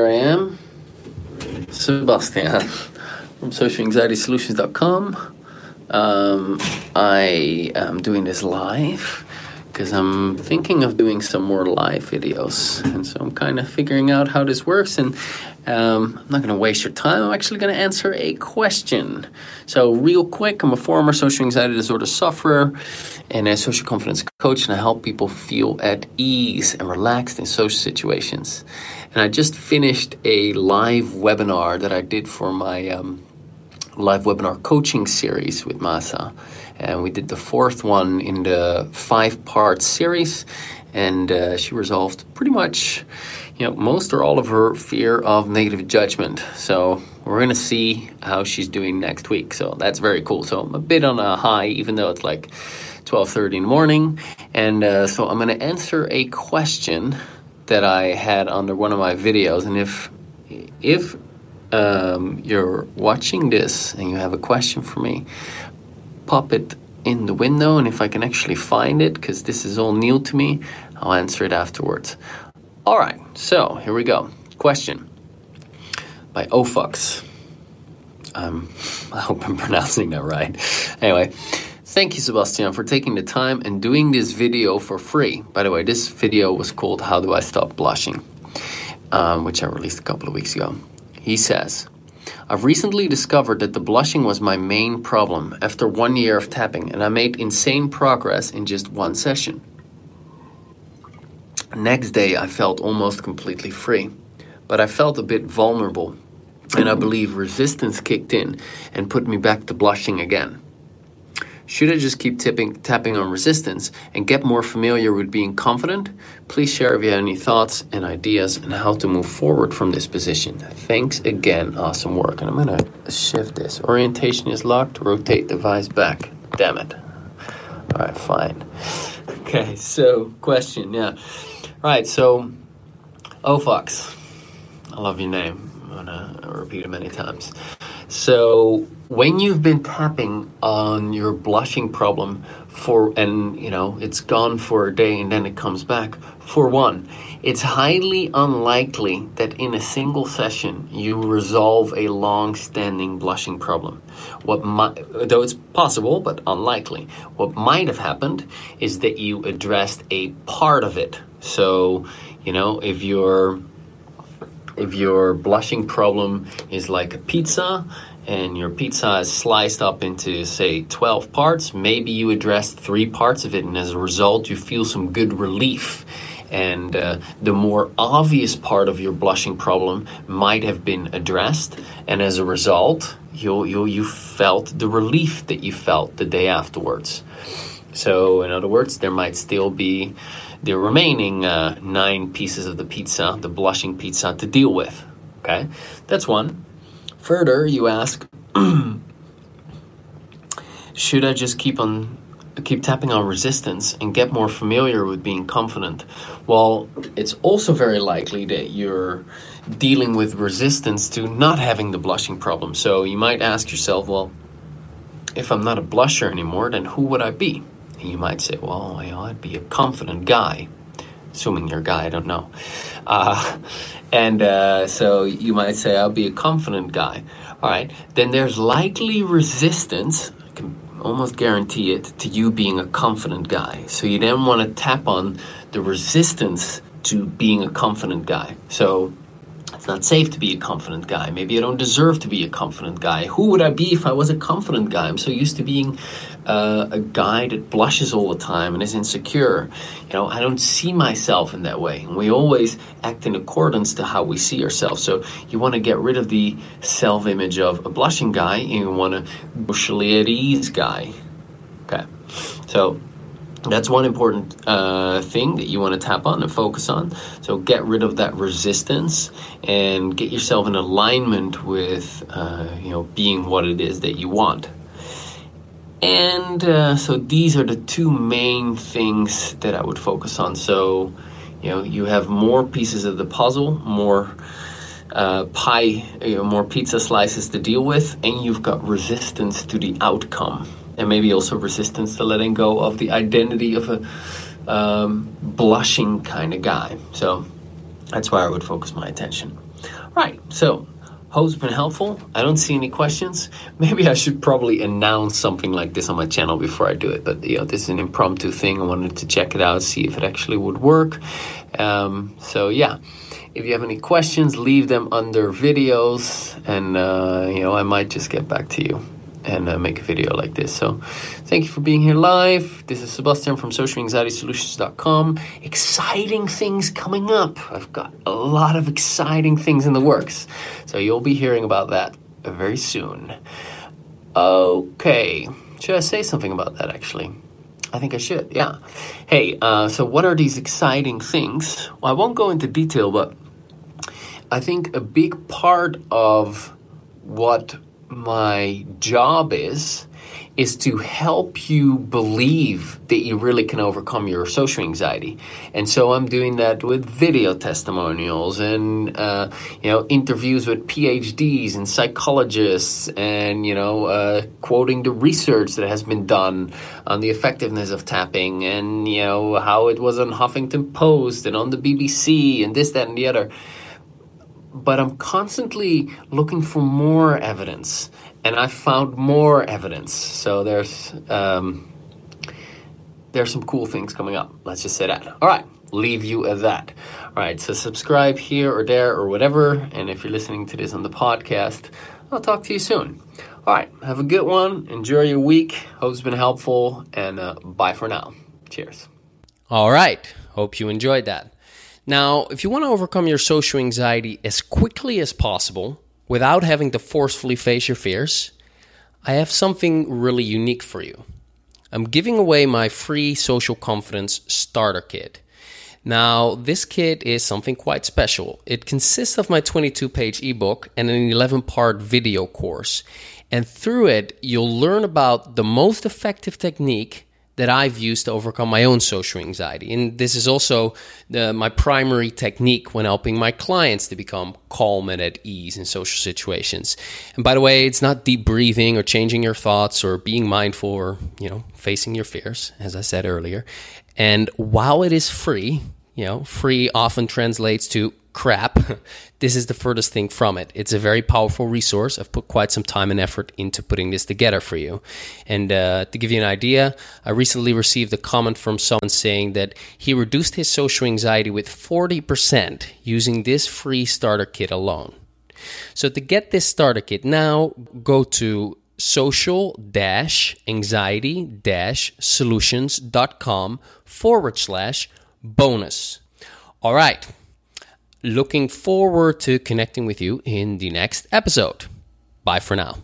here I am, Sebastiaan from socialanxietysolutions.com. Um, I am doing this live because I'm thinking of doing some more live videos, and so I'm kind of figuring out how this works. And um, I'm not going to waste your time. I'm actually going to answer a question. So, real quick, I'm a former social anxiety disorder sufferer and a social confidence coach, and I help people feel at ease and relaxed in social situations. And I just finished a live webinar that I did for my um, live webinar coaching series with Masa. And we did the fourth one in the five part series, and uh, she resolved pretty much you know, most or all of her fear of negative judgment. So we're going to see how she's doing next week. So that's very cool. So I'm a bit on a high, even though it's like 12:30 in the morning, and uh, so I'm going to answer a question that I had under one of my videos. And if if um, you're watching this and you have a question for me, pop it in the window, and if I can actually find it, because this is all new to me, I'll answer it afterwards. All right, so here we go. Question by Ofux. Um, I hope I'm pronouncing that right. Anyway, thank you, Sebastiaan, for taking the time and doing this video for free. By the way, this video was called How Do I Stop Blushing, um, which I released a couple of weeks ago. He says, I've recently discovered that the blushing was my main problem after one year of tapping, and I made insane progress in just one session. Next day, I felt almost completely free, but I felt a bit vulnerable, and I believe resistance kicked in and put me back to blushing again. Should I just keep tipping, tapping on resistance and get more familiar with being confident? Please share if you have any thoughts and ideas on how to move forward from this position. Thanks again. Awesome work. And I'm to shift this. Orientation is locked. Rotate device back. Damn it. All right, fine. Okay, so question. Yeah. Right, so Ofox. I love your name. I'm gonna repeat it many times. So when you've been tapping on your blushing problem for and you know it's gone for a day and then it comes back for one it's highly unlikely that in a single session you resolve a long-standing blushing problem. What might though it's possible but unlikely. What might have happened is that you addressed a part of it. So you know if your if your blushing problem is like a pizza and your pizza is sliced up into, say, 12 parts, maybe you address three parts of it, and as a result, you feel some good relief. And uh, the more obvious part of your blushing problem might have been addressed, and as a result, you you you felt the relief that you felt the day afterwards. So, in other words, there might still be the remaining uh, nine pieces of the pizza, the blushing pizza, to deal with. Okay, that's one. Further, you ask, should I just keep on keep tapping on resistance and get more familiar with being confident? Well, it's also very likely that you're dealing with resistance to not having the blushing problem. So you might ask yourself, well, if I'm not a blusher anymore, then who would I be? You might say, well, I'd be a confident guy. Assuming you're a guy, I don't know. Uh, and uh, so you might say, I'll be a confident guy. All right, then there's likely resistance, I can almost guarantee it, to you being a confident guy. So you then want to tap on the resistance to being a confident guy. So it's not safe to be a confident guy. Maybe I don't deserve to be a confident guy. Who would I be if I was a confident guy? I'm so used to being uh, a guy that blushes all the time and is insecure. You know, I don't see myself in that way. And we always act in accordance to how we see ourselves. So you want to get rid of the self image of a blushing guy and you want a bushily at ease guy. Okay. So that's one important uh, thing that you want to tap on and focus on. So get rid of that resistance and get yourself in alignment with uh, you know being what it is that you want. And uh, so these are the two main things that I would focus on. So you know you have more pieces of the puzzle, more uh, pie, you know, more pizza slices to deal with, and you've got resistance to the outcome and maybe also resistance to letting go of the identity of a um, blushing kind of guy. So that's where I would focus my attention. Right. So, hope it's been helpful. I don't see any questions. Maybe I should probably announce something like this on my channel before I do it. But you know, this is an impromptu thing. I wanted to check it out, see if it actually would work. Um, so yeah. If you have any questions, leave them under videos, and uh, you know I might just get back to you and uh, make a video like this. So, thank you for being here live. This is Sebastiaan from SocialAnxietySolutions.com. Exciting things coming up. I've got a lot of exciting things in the works. So, you'll be hearing about that very soon. Okay, should I say something about that actually? I think I should, yeah. Hey, uh, so what are these exciting things? Well, I won't go into detail, but I think a big part of what my job is is to help you believe that you really can overcome your social anxiety. And so i'm doing that with video testimonials and uh, you know interviews with phds and psychologists and you know uh, quoting the research that has been done on the effectiveness of tapping and you know how it was on huffington post and on the bbc and this that and the other but I'm constantly looking for more evidence, and I found more evidence. So there's um, there's some cool things coming up. Let's just say that. All right, leave you at that. All right, so subscribe here or there or whatever, and if you're listening to this on the podcast, I'll talk to you soon. All right, have a good one. Enjoy your week. Hope it's been helpful, and uh, bye for now. Cheers. All right, hope you enjoyed that. Now, if you want to overcome your social anxiety as quickly as possible without having to forcefully face your fears, I have something really unique for you. I'm giving away my free social confidence starter kit. Now, this kit is something quite special. It consists of my 22 page ebook and an 11 part video course. And through it, you'll learn about the most effective technique that I've used to overcome my own social anxiety. And this is also the, my primary technique when helping my clients to become calm and at ease in social situations. And by the way, it's not deep breathing or changing your thoughts or being mindful or, you know, facing your fears, as I said earlier. And while it is free, you know, free often translates to crap, this is the furthest thing from it. It's a very powerful resource. I've put quite some time and effort into putting this together for you. And uh, to give you an idea, I recently received a comment from someone saying that he reduced his social anxiety with 40% using this free starter kit alone. So to get this starter kit now, go to social anxiety solutions.com forward slash bonus. All right. Looking forward to connecting with you in the next episode. Bye for now.